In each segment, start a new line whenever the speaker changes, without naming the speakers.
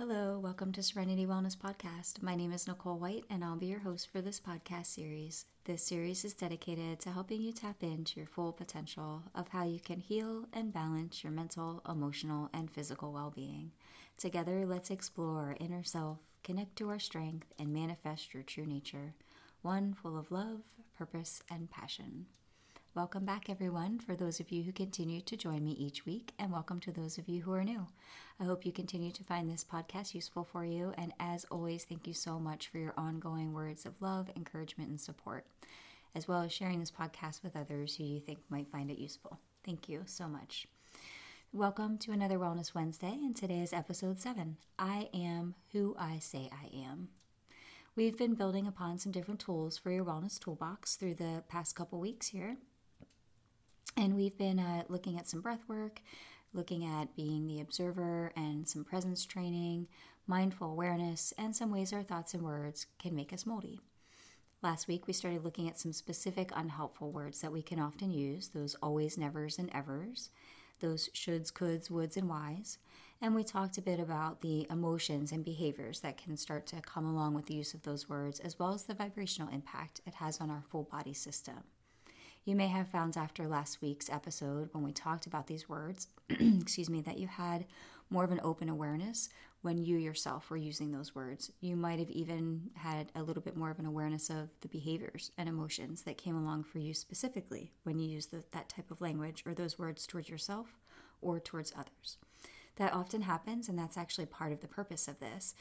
Hello, welcome to Serenity Wellness Podcast. My name is Nicole White, and I'll be your host for this podcast series. This series is dedicated to helping you tap into your full potential of how you can heal and balance your mental, emotional, and physical well being. Together, let's explore our inner self, connect to our strength, and manifest your true nature one full of love, purpose, and passion. Welcome back, everyone, for those of you who continue to join me each week, and welcome to those of you who are new. I hope you continue to find this podcast useful for you, and as always, thank you so much for your ongoing words of love, encouragement, and support, as well as sharing this podcast with others who you think might find it useful. Thank you so much. Welcome to another Wellness Wednesday, and today is episode 7 I Am Who I Say I Am. We've been building upon some different tools for your wellness toolbox through the past couple weeks here, and we've been uh, looking at some breath work, looking at being the observer and some presence training, mindful awareness, and some ways our thoughts and words can make us moldy. Last week, we started looking at some specific unhelpful words that we can often use those always, nevers, and evers, those shoulds, coulds, woulds, and whys. And we talked a bit about the emotions and behaviors that can start to come along with the use of those words, as well as the vibrational impact it has on our full body system. You may have found after last week's episode, when we talked about these words, excuse me, that you had more of an open awareness when you yourself were using those words. You might have even had a little bit more of an awareness of the behaviors and emotions that came along for you specifically when you use the, that type of language or those words towards yourself or towards others. That often happens, and that's actually part of the purpose of this.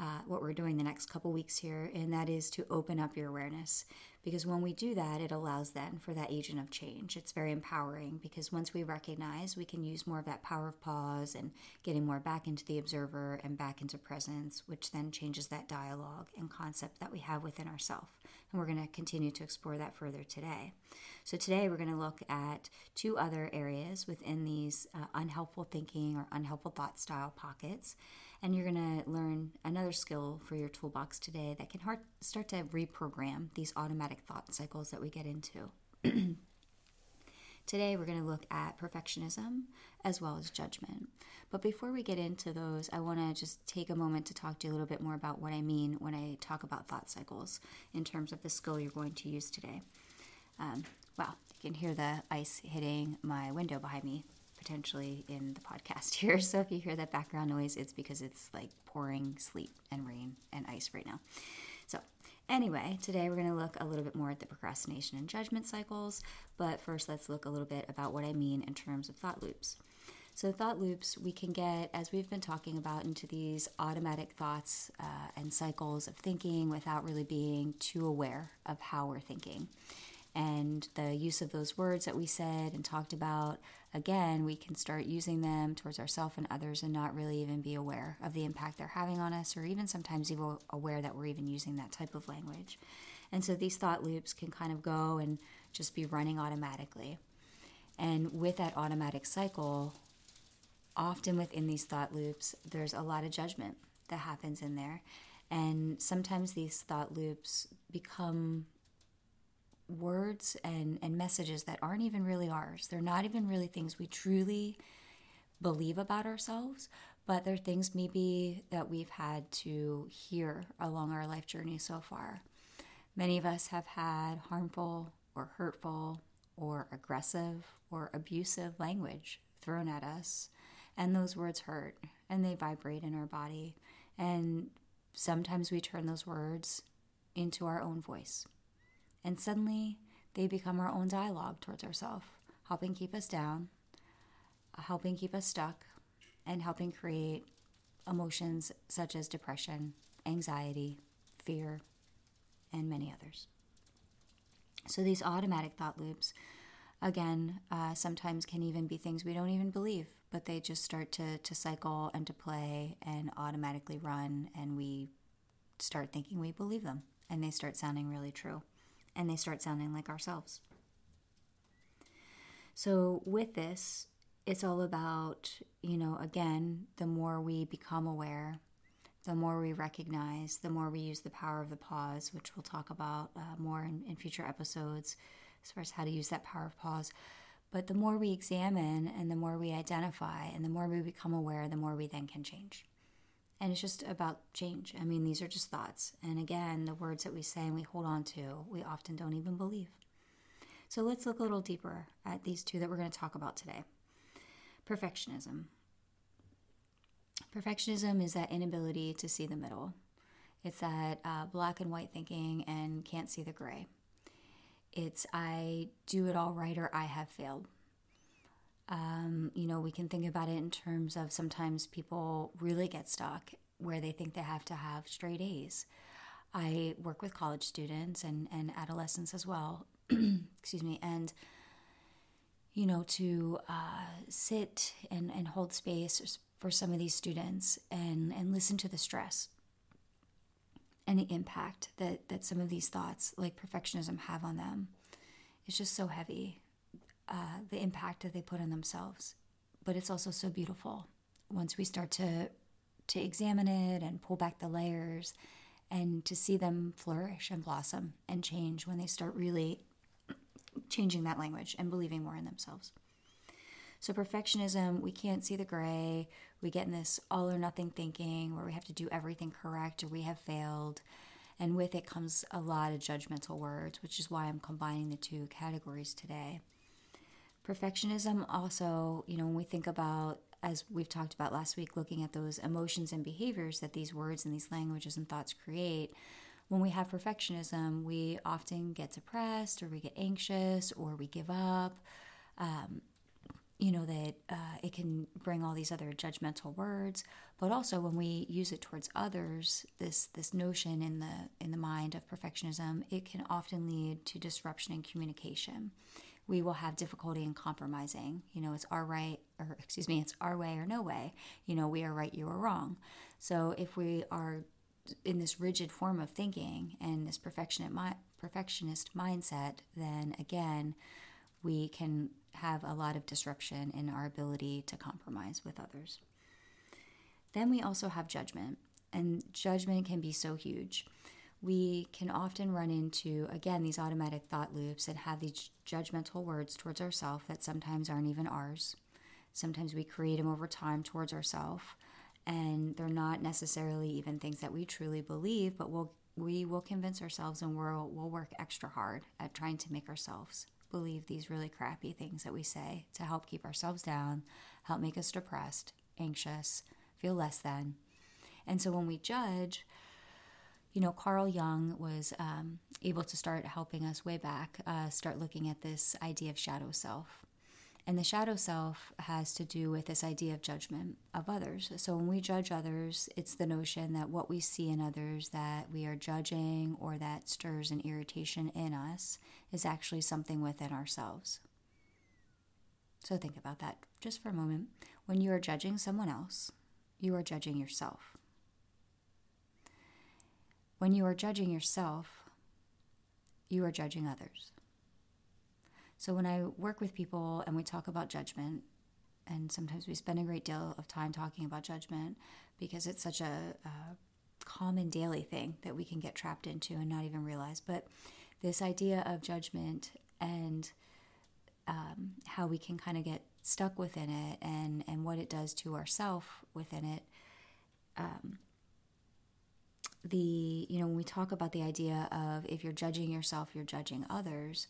Uh, what we're doing the next couple weeks here, and that is to open up your awareness. Because when we do that, it allows then for that agent of change. It's very empowering because once we recognize, we can use more of that power of pause and getting more back into the observer and back into presence, which then changes that dialogue and concept that we have within ourselves. And we're going to continue to explore that further today. So, today we're going to look at two other areas within these uh, unhelpful thinking or unhelpful thought style pockets and you're going to learn another skill for your toolbox today that can start to reprogram these automatic thought cycles that we get into. Today, we're going to look at perfectionism as well as judgment. But before we get into those, I want to just take a moment to talk to you a little bit more about what I mean when I talk about thought cycles in terms of the skill you're going to use today. Um, wow, you can hear the ice hitting my window behind me potentially in the podcast here. So if you hear that background noise, it's because it's like pouring sleet and rain and ice right now. So, anyway, today we're going to look a little bit more at the procrastination and judgment cycles. But first, let's look a little bit about what I mean in terms of thought loops. So, thought loops, we can get, as we've been talking about, into these automatic thoughts uh, and cycles of thinking without really being too aware of how we're thinking and the use of those words that we said and talked about again we can start using them towards ourselves and others and not really even be aware of the impact they're having on us or even sometimes even aware that we're even using that type of language. And so these thought loops can kind of go and just be running automatically. And with that automatic cycle often within these thought loops there's a lot of judgment that happens in there. And sometimes these thought loops become words and, and messages that aren't even really ours. They're not even really things we truly believe about ourselves, but they're things maybe that we've had to hear along our life journey so far. Many of us have had harmful or hurtful or aggressive or abusive language thrown at us, and those words hurt and they vibrate in our body. And sometimes we turn those words into our own voice. And suddenly they become our own dialogue towards ourselves, helping keep us down, helping keep us stuck, and helping create emotions such as depression, anxiety, fear, and many others. So these automatic thought loops, again, uh, sometimes can even be things we don't even believe, but they just start to, to cycle and to play and automatically run, and we start thinking we believe them, and they start sounding really true and they start sounding like ourselves. So, with this, it's all about, you know, again, the more we become aware, the more we recognize, the more we use the power of the pause, which we'll talk about uh, more in, in future episodes as far as how to use that power of pause. But the more we examine and the more we identify and the more we become aware, the more we then can change. And it's just about change. I mean, these are just thoughts. And again, the words that we say and we hold on to, we often don't even believe. So let's look a little deeper at these two that we're going to talk about today. Perfectionism. Perfectionism is that inability to see the middle. It's that uh, black and white thinking and can't see the gray. It's I do it all right or I have failed. Um, you know, we can think about it in terms of sometimes people really get stuck where they think they have to have straight A's. I work with college students and, and adolescents as well. Excuse me. And, you know, to uh, sit and, and hold space for some of these students and, and listen to the stress and the impact that, that some of these thoughts, like perfectionism, have on them. It's just so heavy, uh, the impact that they put on themselves. But it's also so beautiful once we start to to examine it and pull back the layers and to see them flourish and blossom and change when they start really changing that language and believing more in themselves. So, perfectionism, we can't see the gray. We get in this all or nothing thinking where we have to do everything correct or we have failed. And with it comes a lot of judgmental words, which is why I'm combining the two categories today. Perfectionism also, you know, when we think about, as we've talked about last week, looking at those emotions and behaviors that these words and these languages and thoughts create, when we have perfectionism, we often get depressed or we get anxious or we give up. Um, you know that uh, it can bring all these other judgmental words but also when we use it towards others this this notion in the in the mind of perfectionism it can often lead to disruption in communication we will have difficulty in compromising you know it's our right or excuse me it's our way or no way you know we are right you are wrong so if we are in this rigid form of thinking and this perfectionist perfectionist mindset then again we can have a lot of disruption in our ability to compromise with others. Then we also have judgment, and judgment can be so huge. We can often run into, again, these automatic thought loops and have these judgmental words towards ourselves that sometimes aren't even ours. Sometimes we create them over time towards ourselves, and they're not necessarily even things that we truly believe, but we'll, we will convince ourselves and we'll, we'll work extra hard at trying to make ourselves believe these really crappy things that we say to help keep ourselves down, help make us depressed, anxious, feel less than. And so when we judge, you know, Carl Jung was um, able to start helping us way back, uh, start looking at this idea of shadow self. And the shadow self has to do with this idea of judgment of others. So when we judge others, it's the notion that what we see in others that we are judging or that stirs an irritation in us is actually something within ourselves. So think about that just for a moment. When you are judging someone else, you are judging yourself. When you are judging yourself, you are judging others. So when I work with people and we talk about judgment, and sometimes we spend a great deal of time talking about judgment because it's such a, a common daily thing that we can get trapped into and not even realize. But this idea of judgment and um, how we can kind of get stuck within it and, and what it does to ourself within it. Um, the you know when we talk about the idea of if you're judging yourself you're judging others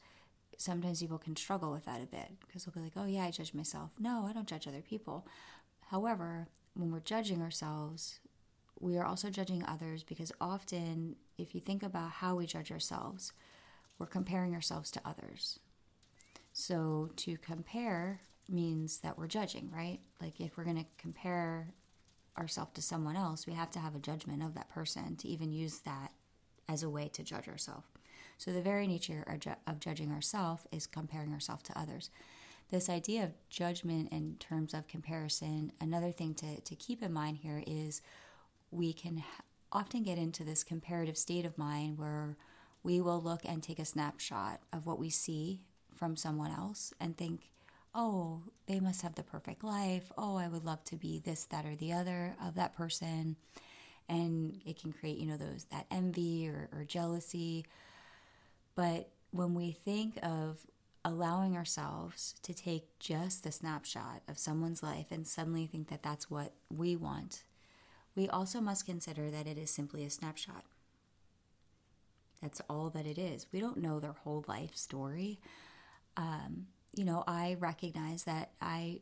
sometimes people can struggle with that a bit because they'll be like, oh, yeah, I judge myself. No, I don't judge other people. However, when we're judging ourselves, we are also judging others because often, if you think about how we judge ourselves, we're comparing ourselves to others. So to compare means that we're judging, right? Like if we're going to compare ourselves to someone else, we have to have a judgment of that person to even use that as a way to judge ourselves. So, the very nature of judging ourselves is comparing ourselves to others. This idea of judgment in terms of comparison, another thing to, to keep in mind here is we can often get into this comparative state of mind where we will look and take a snapshot of what we see from someone else and think, oh, they must have the perfect life. Oh, I would love to be this, that, or the other of that person. And it can create, you know, those that envy or, or jealousy but when we think of allowing ourselves to take just the snapshot of someone's life and suddenly think that that's what we want, we also must consider that it is simply a snapshot. That's all that it is. We don't know their whole life story. Um, you know, I recognize that I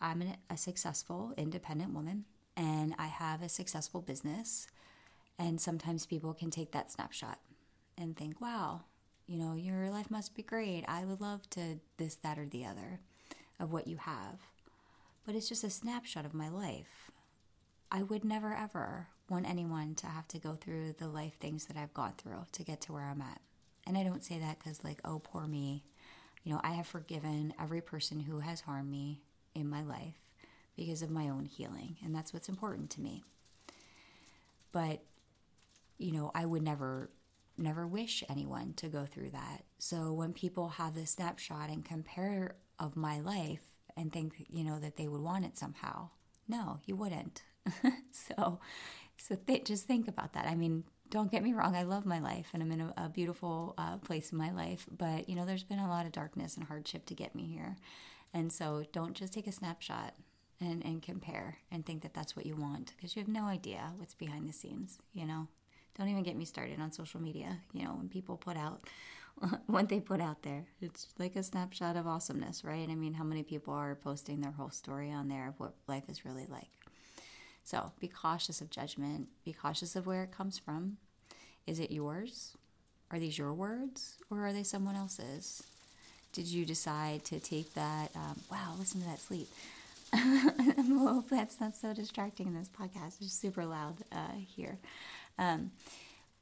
I'm an, a successful independent woman and I have a successful business. And sometimes people can take that snapshot and think, wow, you know, your life must be great. I would love to this, that, or the other of what you have. But it's just a snapshot of my life. I would never, ever want anyone to have to go through the life things that I've gone through to get to where I'm at. And I don't say that because, like, oh, poor me. You know, I have forgiven every person who has harmed me in my life because of my own healing. And that's what's important to me. But, you know, I would never, never wish anyone to go through that. So when people have this snapshot and compare of my life and think, you know, that they would want it somehow, no, you wouldn't. so, so th- just think about that. I mean, don't get me wrong, I love my life and I'm in a, a beautiful uh, place in my life, but you know, there's been a lot of darkness and hardship to get me here. And so don't just take a snapshot and, and compare and think that that's what you want because you have no idea what's behind the scenes, you know. Don't even get me started on social media, you know, when people put out what they put out there. It's like a snapshot of awesomeness, right? I mean, how many people are posting their whole story on there of what life is really like? So be cautious of judgment, be cautious of where it comes from. Is it yours? Are these your words or are they someone else's? Did you decide to take that? Um, wow, listen to that sleep. I that's not so distracting in this podcast. It's super loud uh, here. Um,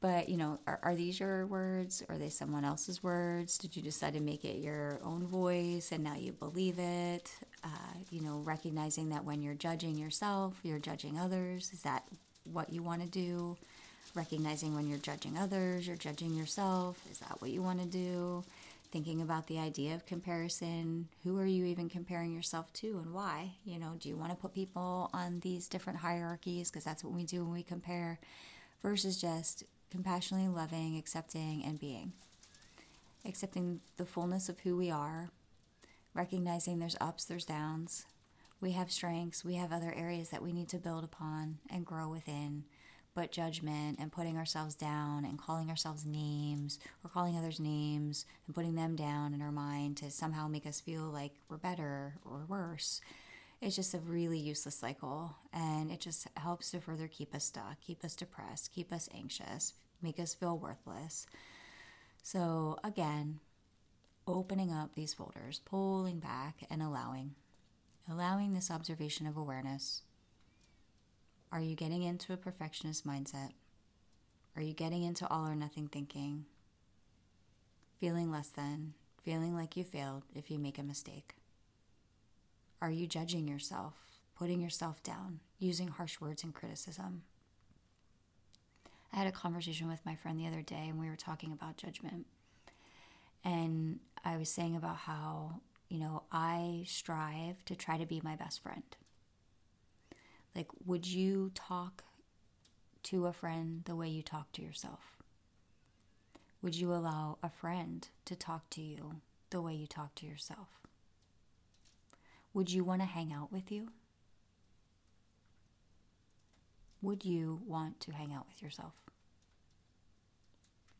but, you know, are, are, these your words? or Are they someone else's words? Did you decide to make it your own voice and now you believe it? Uh, you know, recognizing that when you're judging yourself, you're judging others. Is that what you want to do? Recognizing when you're judging others, you're judging yourself. Is that what you want to do? thinking about the idea of comparison. Who are you even comparing yourself to and why? You know, do you want to put people on these different hierarchies because that's what we do when we compare versus just compassionately loving, accepting, and being. Accepting the fullness of who we are, recognizing there's ups, there's downs. We have strengths, we have other areas that we need to build upon and grow within but judgment and putting ourselves down and calling ourselves names or calling others names and putting them down in our mind to somehow make us feel like we're better or worse. It's just a really useless cycle and it just helps to further keep us stuck, keep us depressed, keep us anxious, make us feel worthless. So, again, opening up these folders, pulling back and allowing, allowing this observation of awareness are you getting into a perfectionist mindset? Are you getting into all or nothing thinking? Feeling less than, feeling like you failed if you make a mistake? Are you judging yourself, putting yourself down, using harsh words and criticism? I had a conversation with my friend the other day and we were talking about judgment. And I was saying about how, you know, I strive to try to be my best friend. Like, would you talk to a friend the way you talk to yourself? Would you allow a friend to talk to you the way you talk to yourself? Would you want to hang out with you? Would you want to hang out with yourself?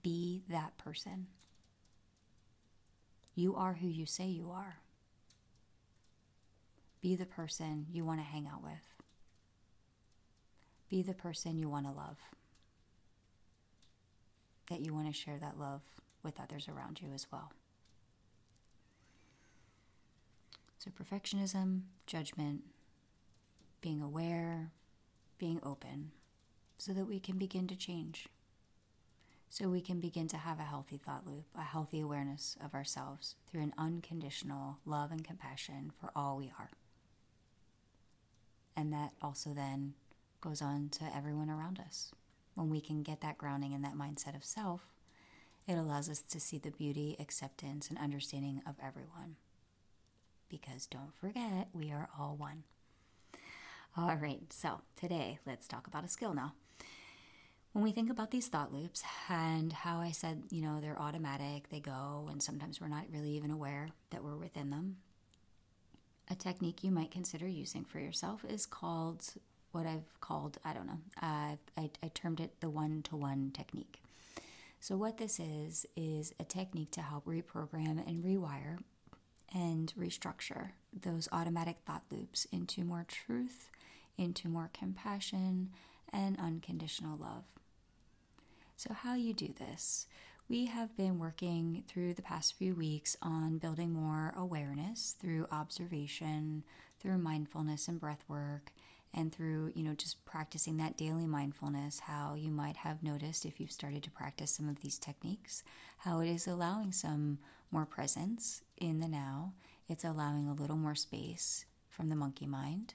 Be that person. You are who you say you are. Be the person you want to hang out with. Be the person you want to love. That you want to share that love with others around you as well. So, perfectionism, judgment, being aware, being open, so that we can begin to change. So we can begin to have a healthy thought loop, a healthy awareness of ourselves through an unconditional love and compassion for all we are. And that also then goes on to everyone around us. When we can get that grounding and that mindset of self, it allows us to see the beauty, acceptance, and understanding of everyone. Because don't forget, we are all one. All right, so today let's talk about a skill now. When we think about these thought loops and how I said, you know, they're automatic, they go, and sometimes we're not really even aware that we're within them, a technique you might consider using for yourself is called what I've called, I don't know, uh, I, I termed it the one to one technique. So, what this is, is a technique to help reprogram and rewire and restructure those automatic thought loops into more truth, into more compassion, and unconditional love. So, how you do this? We have been working through the past few weeks on building more awareness through observation, through mindfulness and breath work, and through, you know, just practicing that daily mindfulness, how you might have noticed if you've started to practice some of these techniques, how it is allowing some more presence in the now. It's allowing a little more space from the monkey mind.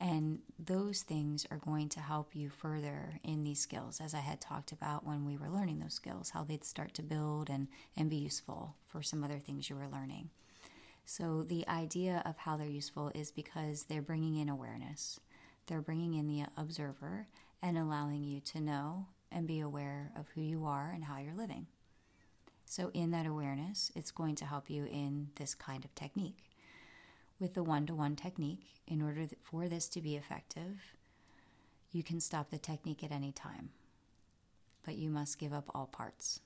And those things are going to help you further in these skills, as I had talked about when we were learning those skills, how they'd start to build and, and be useful for some other things you were learning. So, the idea of how they're useful is because they're bringing in awareness, they're bringing in the observer and allowing you to know and be aware of who you are and how you're living. So, in that awareness, it's going to help you in this kind of technique. With the one to one technique, in order for this to be effective, you can stop the technique at any time, but you must give up all parts,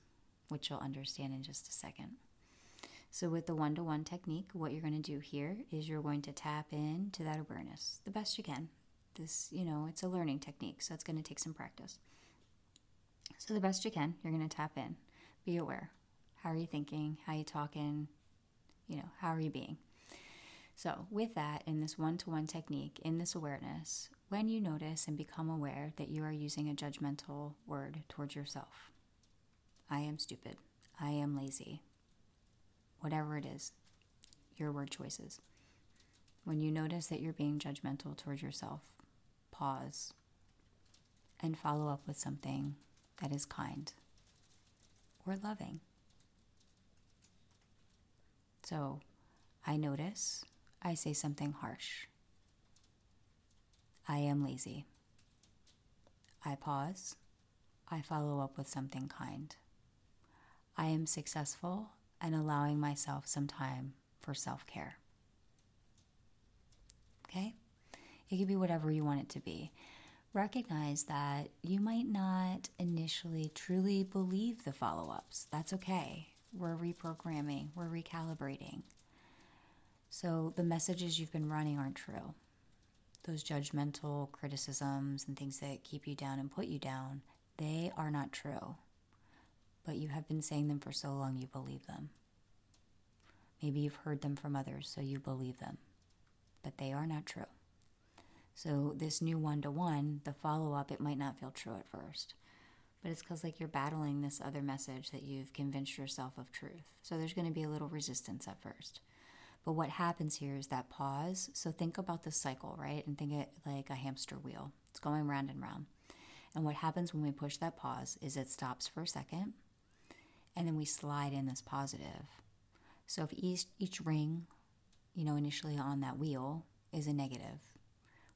which you'll understand in just a second. So, with the one to one technique, what you're going to do here is you're going to tap into that awareness the best you can. This, you know, it's a learning technique, so it's going to take some practice. So, the best you can, you're going to tap in. Be aware. How are you thinking? How are you talking? You know, how are you being? So, with that, in this one to one technique, in this awareness, when you notice and become aware that you are using a judgmental word towards yourself, I am stupid, I am lazy, whatever it is, your word choices. When you notice that you're being judgmental towards yourself, pause and follow up with something that is kind or loving. So I notice I say something harsh. I am lazy. I pause. I follow up with something kind. I am successful and allowing myself some time for self care. Okay? It could be whatever you want it to be. Recognize that you might not initially truly believe the follow ups. That's okay. We're reprogramming, we're recalibrating. So the messages you've been running aren't true. Those judgmental criticisms and things that keep you down and put you down, they are not true but you have been saying them for so long you believe them. Maybe you've heard them from others, so you believe them, but they are not true. So, this new one to one, the follow up, it might not feel true at first, but it's because like you're battling this other message that you've convinced yourself of truth. So, there's going to be a little resistance at first. But what happens here is that pause. So, think about the cycle, right? And think it like a hamster wheel, it's going round and round. And what happens when we push that pause is it stops for a second and then we slide in this positive. So if each, each ring, you know, initially on that wheel is a negative,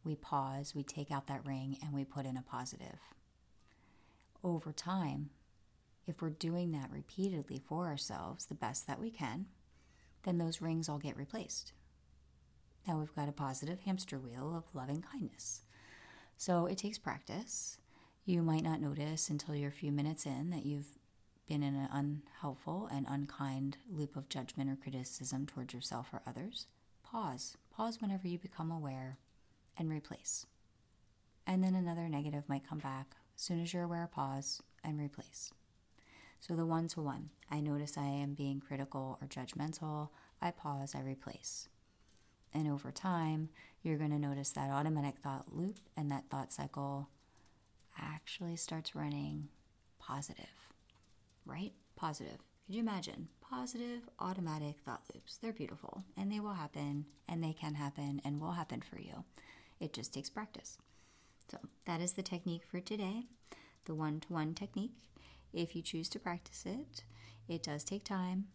we pause, we take out that ring, and we put in a positive. Over time, if we're doing that repeatedly for ourselves, the best that we can, then those rings all get replaced. Now we've got a positive hamster wheel of loving kindness. So it takes practice. You might not notice until you're a few minutes in that you've been in an unhelpful and unkind loop of judgment or criticism towards yourself or others, pause. Pause whenever you become aware and replace. And then another negative might come back. As soon as you're aware, pause and replace. So the one to one, I notice I am being critical or judgmental. I pause, I replace. And over time, you're going to notice that automatic thought loop and that thought cycle actually starts running positive right? Positive. Could you imagine? Positive automatic thought loops. They're beautiful and they will happen and they can happen and will happen for you. It just takes practice. So, that is the technique for today the one to one technique. If you choose to practice it, it does take time.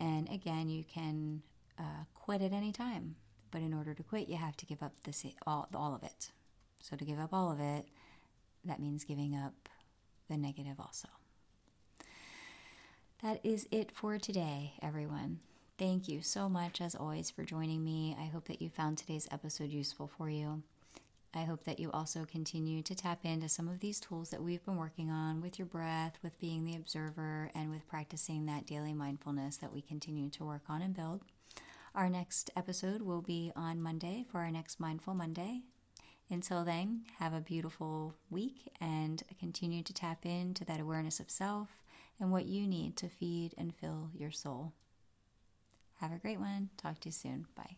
And again, you can uh, quit at any time. But in order to quit, you have to give up all, all of it. So, to give up all of it, that means giving up the negative also. That is it for today, everyone. Thank you so much, as always, for joining me. I hope that you found today's episode useful for you. I hope that you also continue to tap into some of these tools that we've been working on with your breath, with being the observer, and with practicing that daily mindfulness that we continue to work on and build. Our next episode will be on Monday for our next Mindful Monday. Until then, have a beautiful week and continue to tap into that awareness of self and what you need to feed and fill your soul. Have a great one. Talk to you soon. Bye.